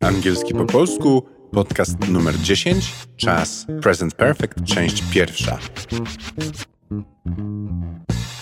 Angielski po polsku, podcast numer 10, czas Present Perfect, część pierwsza.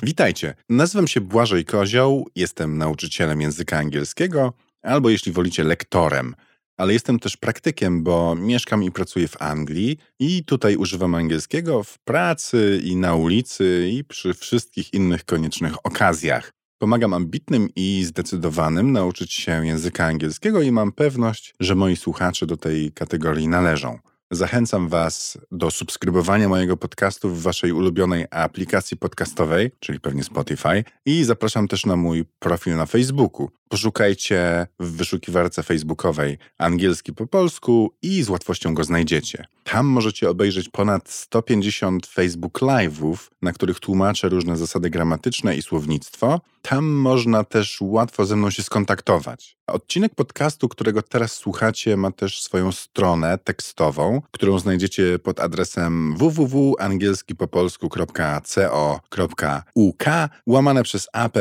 Witajcie, nazywam się Błażej Kozioł, jestem nauczycielem języka angielskiego, albo jeśli wolicie lektorem, ale jestem też praktykiem, bo mieszkam i pracuję w Anglii i tutaj używam angielskiego w pracy i na ulicy i przy wszystkich innych koniecznych okazjach. Pomagam ambitnym i zdecydowanym nauczyć się języka angielskiego i mam pewność, że moi słuchacze do tej kategorii należą. Zachęcam Was do subskrybowania mojego podcastu w Waszej ulubionej aplikacji podcastowej, czyli pewnie Spotify, i zapraszam też na mój profil na Facebooku. Poszukajcie w wyszukiwarce facebookowej angielski po polsku i z łatwością go znajdziecie. Tam możecie obejrzeć ponad 150 Facebook Live'ów, na których tłumaczę różne zasady gramatyczne i słownictwo. Tam można też łatwo ze mną się skontaktować. Odcinek podcastu, którego teraz słuchacie, ma też swoją stronę tekstową, którą znajdziecie pod adresem www.angielskipopolsku.co.uk łamane przez app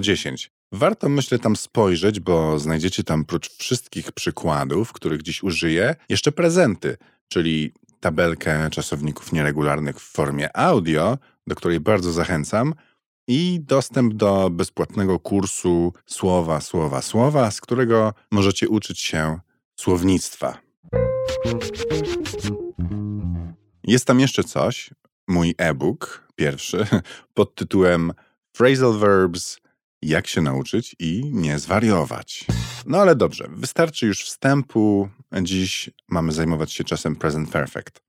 010. Warto, myślę, tam spojrzeć, bo znajdziecie tam prócz wszystkich przykładów, których dziś użyję, jeszcze prezenty, czyli tabelkę czasowników nieregularnych w formie audio, do której bardzo zachęcam, i dostęp do bezpłatnego kursu Słowa, Słowa, Słowa, z którego możecie uczyć się słownictwa. Jest tam jeszcze coś, mój e-book pierwszy, pod tytułem Phrasal Verbs jak się nauczyć i nie zwariować. No ale dobrze, wystarczy już wstępu. Dziś mamy zajmować się czasem present perfect.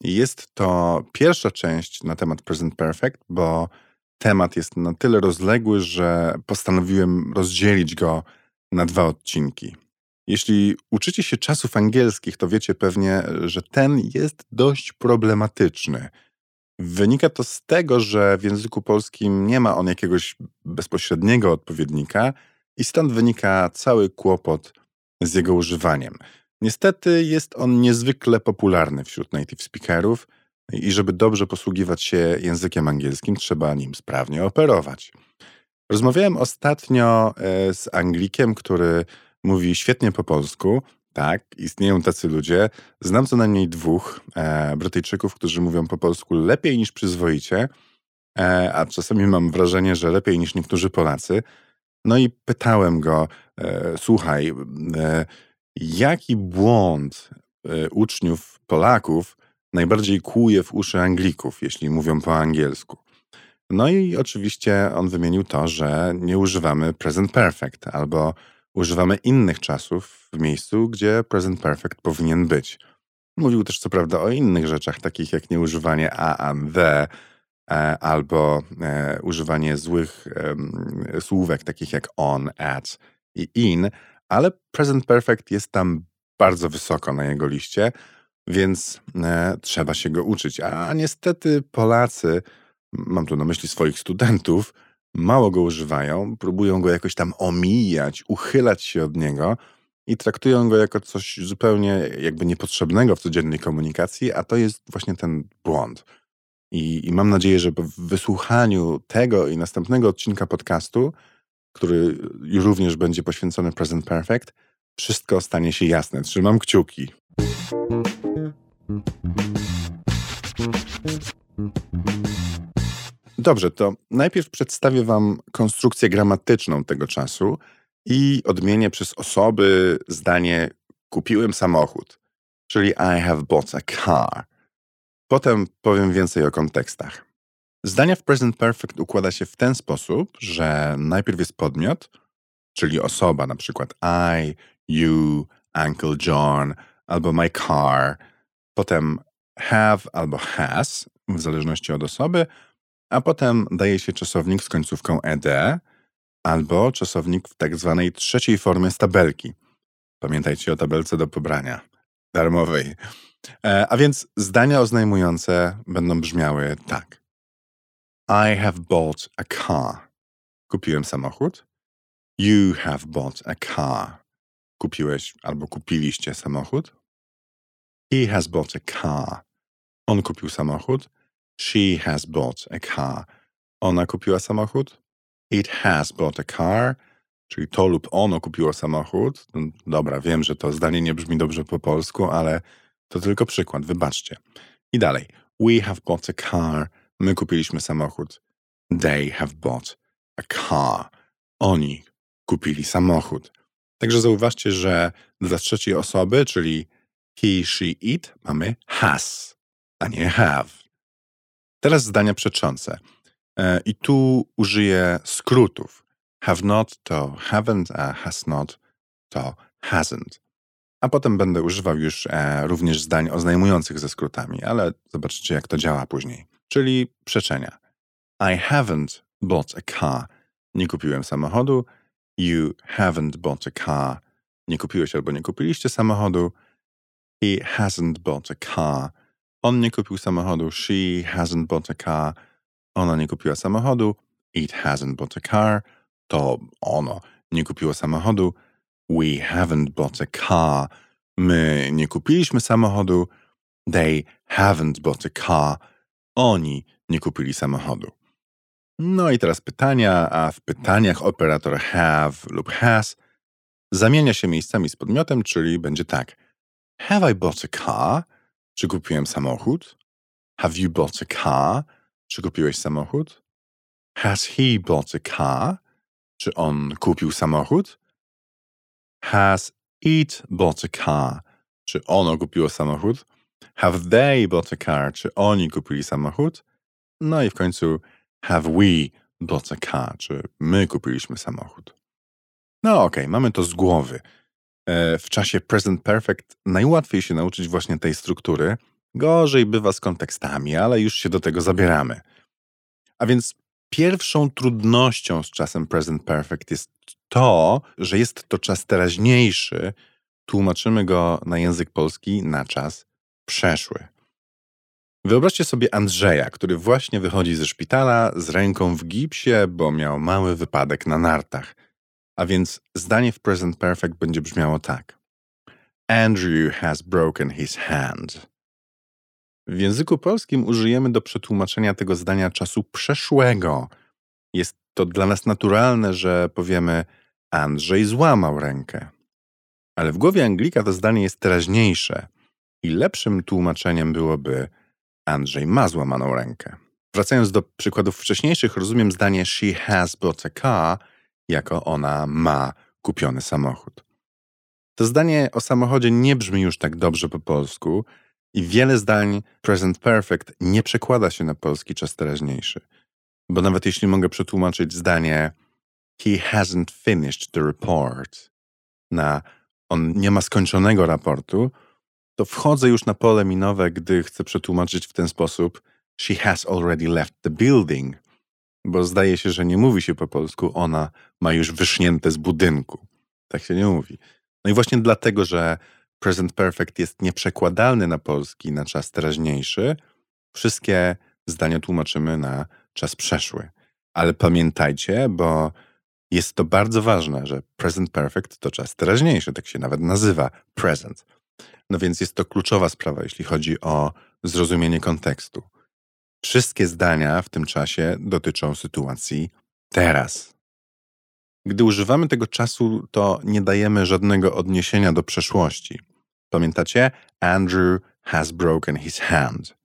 Jest to pierwsza część na temat present perfect, bo temat jest na tyle rozległy, że postanowiłem rozdzielić go na dwa odcinki. Jeśli uczycie się czasów angielskich, to wiecie pewnie, że ten jest dość problematyczny. Wynika to z tego, że w języku polskim nie ma on jakiegoś bezpośredniego odpowiednika i stąd wynika cały kłopot z jego używaniem. Niestety jest on niezwykle popularny wśród native speakerów i żeby dobrze posługiwać się językiem angielskim, trzeba nim sprawnie operować. Rozmawiałem ostatnio e, z Anglikiem, który mówi świetnie po polsku, tak, istnieją tacy ludzie. Znam co najmniej dwóch e, Brytyjczyków, którzy mówią po polsku lepiej niż przyzwoicie, e, a czasami mam wrażenie, że lepiej niż niektórzy Polacy. No i pytałem go, e, słuchaj, e, jaki błąd e, uczniów Polaków najbardziej kłuje w uszy Anglików, jeśli mówią po angielsku? No i oczywiście on wymienił to, że nie używamy present perfect albo używamy innych czasów w miejscu, gdzie present perfect powinien być. Mówił też co prawda o innych rzeczach, takich jak nieużywanie a, and the, e, albo e, używanie złych e, słówek, takich jak on, at i in, ale present perfect jest tam bardzo wysoko na jego liście, więc e, trzeba się go uczyć. A niestety Polacy, mam tu na myśli swoich studentów, mało go używają, próbują go jakoś tam omijać, uchylać się od niego i traktują go jako coś zupełnie jakby niepotrzebnego w codziennej komunikacji, a to jest właśnie ten błąd. I, I, mam nadzieję, że w wysłuchaniu tego i następnego odcinka podcastu, który również będzie poświęcony Present Perfect, wszystko stanie się jasne. Trzymam kciuki. Dobrze, to najpierw przedstawię Wam konstrukcję gramatyczną tego czasu i odmienię przez osoby zdanie kupiłem samochód, czyli I have bought a car. Potem powiem więcej o kontekstach. Zdania w present perfect układa się w ten sposób, że najpierw jest podmiot, czyli osoba, na przykład I, you, Uncle John albo my car. Potem have albo has, w zależności od osoby, a potem daje się czasownik z końcówką ed albo czasownik w tak zwanej trzeciej formie z tabelki. Pamiętajcie o tabelce do pobrania darmowej. E, a więc zdania oznajmujące będą brzmiały tak. I have bought a car. Kupiłem samochód. You have bought a car. Kupiłeś albo kupiliście samochód. He has bought a car. On kupił samochód. She has bought a car. Ona kupiła samochód. It has bought a car. czyli to lub ono kupiło samochód. No, dobra, wiem, że to zdanie nie brzmi dobrze po polsku, ale to tylko przykład, wybaczcie. I dalej. We have bought a car. My kupiliśmy samochód. They have bought a car. Oni kupili samochód. Także zauważcie, że dla trzeciej osoby, czyli he, she, it, mamy has, a nie have. Teraz zdania przeczące. I tu użyję skrótów. Have not to haven't, a has not to hasn't. A potem będę używał już e, również zdań oznajmujących ze skrótami, ale zobaczycie, jak to działa później. Czyli przeczenia. I haven't bought a car. Nie kupiłem samochodu. You haven't bought a car. Nie kupiłeś albo nie kupiliście samochodu. He hasn't bought a car. On nie kupił samochodu. She hasn't bought a car. Ona nie kupiła samochodu. It hasn't bought a car. To ono nie kupiło samochodu. We haven't bought a car. My nie kupiliśmy samochodu. They haven't bought a car. Oni nie kupili samochodu. No i teraz pytania, a w pytaniach operator have lub has zamienia się miejscami z podmiotem, czyli będzie tak. Have I bought a car? Czy kupiłem samochód? Have you bought a car? Czy kupiłeś samochód? Has he bought a car? Czy on kupił samochód? Has it bought a car? Czy ono kupiło samochód? Have they bought a car? Czy oni kupili samochód? No i w końcu have we bought a car? Czy my kupiliśmy samochód? No okej, okay, mamy to z głowy. E, w czasie present perfect najłatwiej się nauczyć właśnie tej struktury. Gorzej bywa z kontekstami, ale już się do tego zabieramy. A więc pierwszą trudnością z czasem present perfect jest to, że jest to czas teraźniejszy. Tłumaczymy go na język polski na czas przeszły. Wyobraźcie sobie Andrzeja, który właśnie wychodzi ze szpitala z ręką w gipsie, bo miał mały wypadek na nartach. A więc zdanie w present perfect będzie brzmiało tak. Andrew has broken his hand. W języku polskim użyjemy do przetłumaczenia tego zdania czasu przeszłego. Jest to dla nas naturalne, że powiemy Andrzej złamał rękę. Ale w głowie Anglika to zdanie jest teraźniejsze i lepszym tłumaczeniem byłoby Andrzej ma złamaną rękę. Wracając do przykładów wcześniejszych, rozumiem zdanie she has bought a car jako ona ma kupiony samochód. To zdanie o samochodzie nie brzmi już tak dobrze po polsku i wiele zdań present perfect nie przekłada się na polski czas teraźniejszy. Bo nawet jeśli mogę przetłumaczyć zdanie he hasn't finished the report na on nie ma skończonego raportu, to wchodzę już na pole minowe, gdy chcę przetłumaczyć w ten sposób she has already left the building, bo zdaje się, że nie mówi się po polsku ona ma już wysznięte z budynku. Tak się nie mówi. No i właśnie dlatego, że present perfect jest nieprzekładalny na polski na czas teraźniejszy, wszystkie zdania tłumaczymy na czas przeszły. Ale pamiętajcie, bo jest to bardzo ważne, że present perfect to czas teraźniejszy, tak się nawet nazywa present. No więc jest to kluczowa sprawa, jeśli chodzi o zrozumienie kontekstu. Wszystkie zdania w tym czasie dotyczą sytuacji teraz. Gdy używamy tego czasu, to nie dajemy żadnego odniesienia do przeszłości. Pamiętacie? Andrew has broken his hand.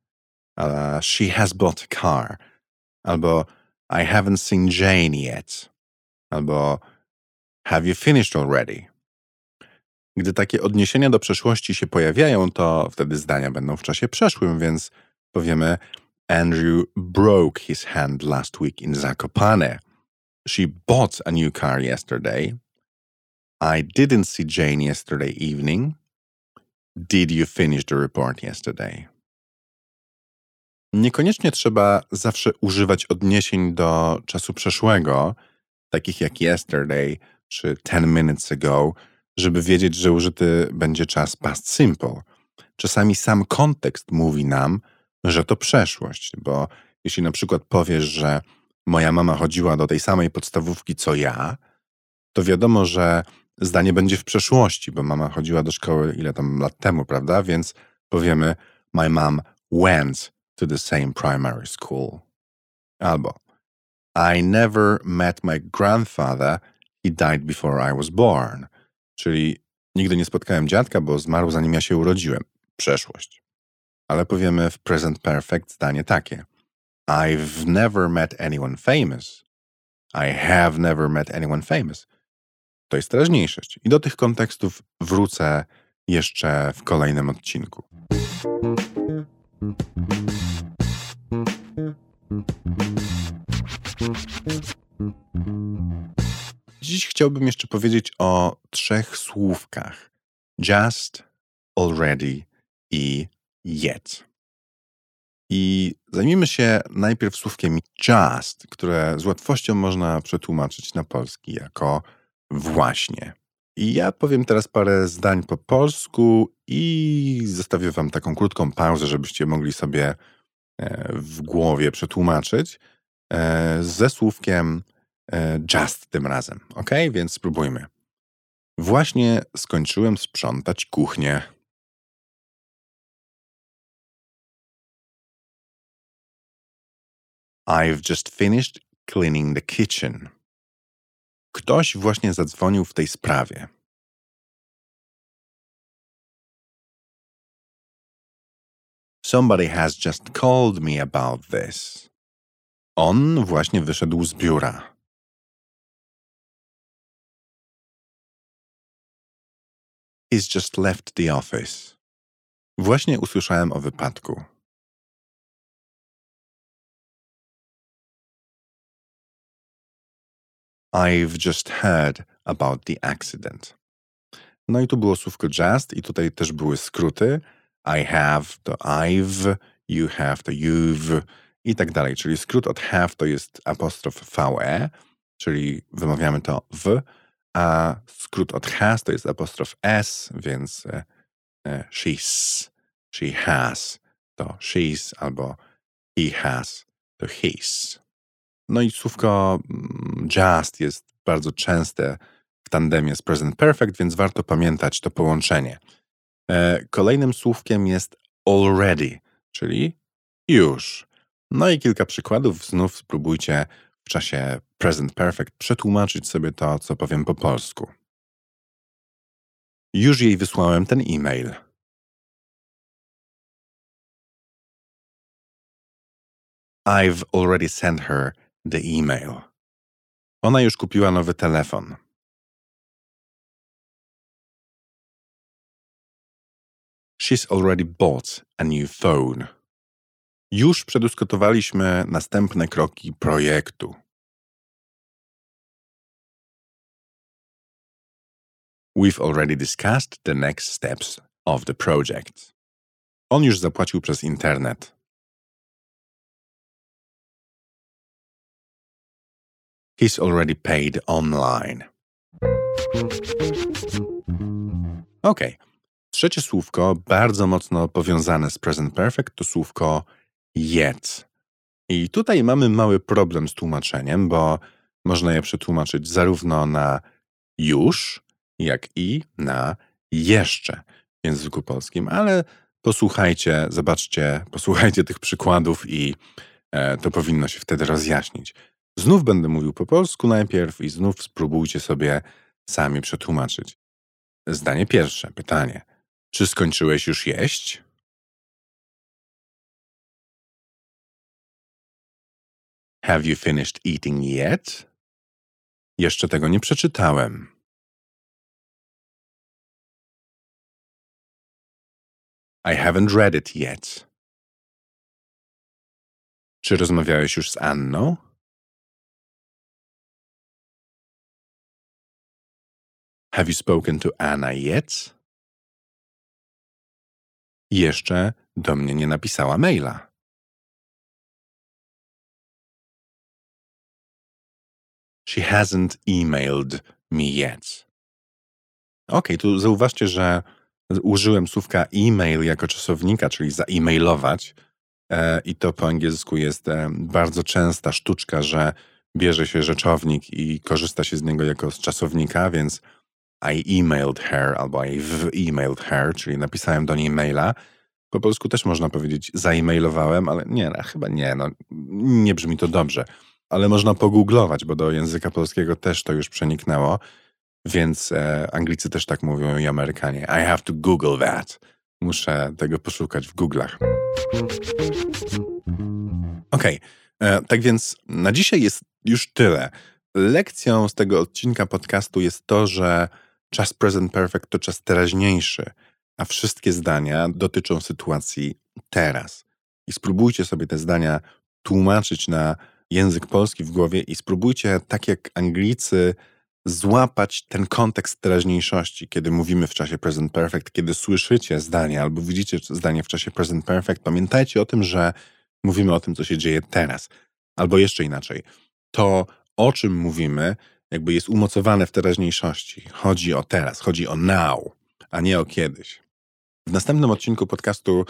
Uh, she has bought a car. Albo I haven't seen Jane yet. Albo Have you finished already? Gdy takie odniesienia do przeszłości się pojawiają, to wtedy zdania będą w czasie przeszłym, więc powiemy Andrew broke his hand last week in Zakopane. She bought a new car yesterday. I didn't see Jane yesterday evening. Did you finish the report yesterday? Niekoniecznie trzeba zawsze używać odniesień do czasu przeszłego, takich jak yesterday czy ten minutes ago, żeby wiedzieć, że użyty będzie czas past simple. Czasami sam kontekst mówi nam, że to przeszłość, bo jeśli na przykład powiesz, że moja mama chodziła do tej samej podstawówki co ja, to wiadomo, że zdanie będzie w przeszłości, bo mama chodziła do szkoły ile tam lat temu, prawda? Więc powiemy My mom went to the same primary school. Albo I never met my grandfather. He died before I was born. Czyli nigdy nie spotkałem dziadka, bo zmarł zanim ja się urodziłem. Przeszłość. Ale powiemy w present perfect zdanie takie. I've never met anyone famous. I have never met anyone famous. To jest teraźniejszość. I do tych kontekstów wrócę jeszcze w kolejnym odcinku. Dziś chciałbym jeszcze powiedzieć o trzech słówkach: just, already i yet. I zajmijmy się najpierw słówkiem just, które z łatwością można przetłumaczyć na polski jako właśnie. I ja powiem teraz parę zdań po polsku i zostawię Wam taką krótką pauzę, żebyście mogli sobie e, w głowie przetłumaczyć e, ze słówkiem e, just tym razem. Ok? Więc spróbujmy. Właśnie skończyłem sprzątać kuchnię. I've just finished cleaning the kitchen. Ktoś właśnie zadzwonił w tej sprawie. Somebody has just called me about this. On właśnie wyszedł z biura. He's just left the office. Właśnie usłyszałem o wypadku. I've just heard about the accident. No i tu było słówko just i tutaj też były skróty. I have to I've, you have to you've i tak dalej. Czyli skrót od have to jest apostrof VE, czyli wymawiamy to w, a skrót od has to jest apostrof s, więc e, e, she's, she has to she's albo he has to his. No i słówko mm, just jest bardzo częste w tandemie z present perfect, więc warto pamiętać to połączenie. E, kolejnym słówkiem jest already, czyli już. No i kilka przykładów. Znów spróbujcie w czasie present perfect przetłumaczyć sobie to, co powiem po polsku. Już jej wysłałem ten e-mail. I've already sent her the email. Ona już kupiła nowy telefon. She's already bought a new phone. Już przedyskutowaliśmy następne kroki projektu. We've already discussed the next steps of the project. On już zapłacił przez internet. He's already paid online. Ok. Trzecie słówko, bardzo mocno powiązane z present perfect, to słówko yet. I tutaj mamy mały problem z tłumaczeniem, bo można je przetłumaczyć zarówno na już, jak i na jeszcze w języku polskim, ale posłuchajcie, zobaczcie, posłuchajcie tych przykładów i e, to powinno się wtedy rozjaśnić. Znów będę mówił po polsku najpierw i znów spróbujcie sobie sami przetłumaczyć. Zdanie pierwsze, pytanie. Czy skończyłeś już jeść? Have you finished eating yet? Jeszcze tego nie przeczytałem. I haven't read it yet. Czy rozmawiałeś już z Anną? Have you spoken to Anna yet? Jeszcze do mnie nie napisała maila. She hasn't emailed me yet. Ok, tu zauważcie, że użyłem słówka e-mail jako czasownika, czyli zaemailować. E, I to po angielsku jest e, bardzo częsta sztuczka, że bierze się rzeczownik i korzysta się z niego jako z czasownika, więc i emailed her albo I've emailed her, czyli napisałem do niej maila. Po polsku też można powiedzieć zaemailowałem, ale nie, no, chyba nie, no, nie brzmi to dobrze. ale można pogooglować, bo do języka polskiego też to już przeniknęło. Więc e, Anglicy też tak mówią i Amerykanie. I have to Google that. Muszę tego poszukać w Google'ach. Okej, okay. E, tak więc na dzisiaj jest już tyle. Lekcją z tego odcinka podcastu jest to, że czas present perfect to czas teraźniejszy, a wszystkie zdania dotyczą sytuacji teraz. I spróbujcie sobie te zdania tłumaczyć na język polski w głowie i spróbujcie, tak jak Anglicy, złapać ten kontekst teraźniejszości, kiedy mówimy w czasie present perfect, kiedy słyszycie zdanie albo widzicie zdanie w czasie present perfect, pamiętajcie o tym, że mówimy o tym, co się dzieje teraz. Albo jeszcze inaczej. To, o czym mówimy, jakby jest umocowane w teraźniejszości. Chodzi o teraz, chodzi o now, a nie o kiedyś. W następnym odcinku podcastu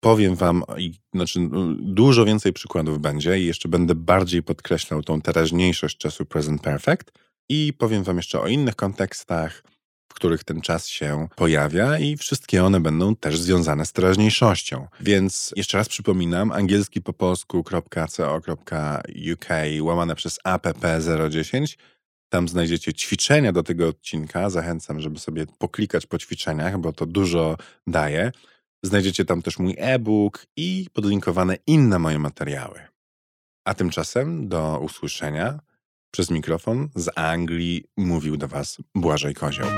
powiem Wam, i, znaczy dużo więcej przykładów będzie i jeszcze będę bardziej podkreślał tą teraźniejszość czasu present perfect i powiem Wam jeszcze o innych kontekstach, w których ten czas się pojawia i wszystkie one będą też związane z teraźniejszością. Więc jeszcze raz przypominam, angielski po polsku.co.uk łamane przez app010 tam znajdziecie ćwiczenia do tego odcinka. Zachęcam, żeby sobie poklikać po ćwiczeniach, bo to dużo daje. Znajdziecie tam też mój e-book i podlinkowane inne moje materiały. A tymczasem do usłyszenia przez mikrofon z Anglii mówił do Was Błażej Kozioł.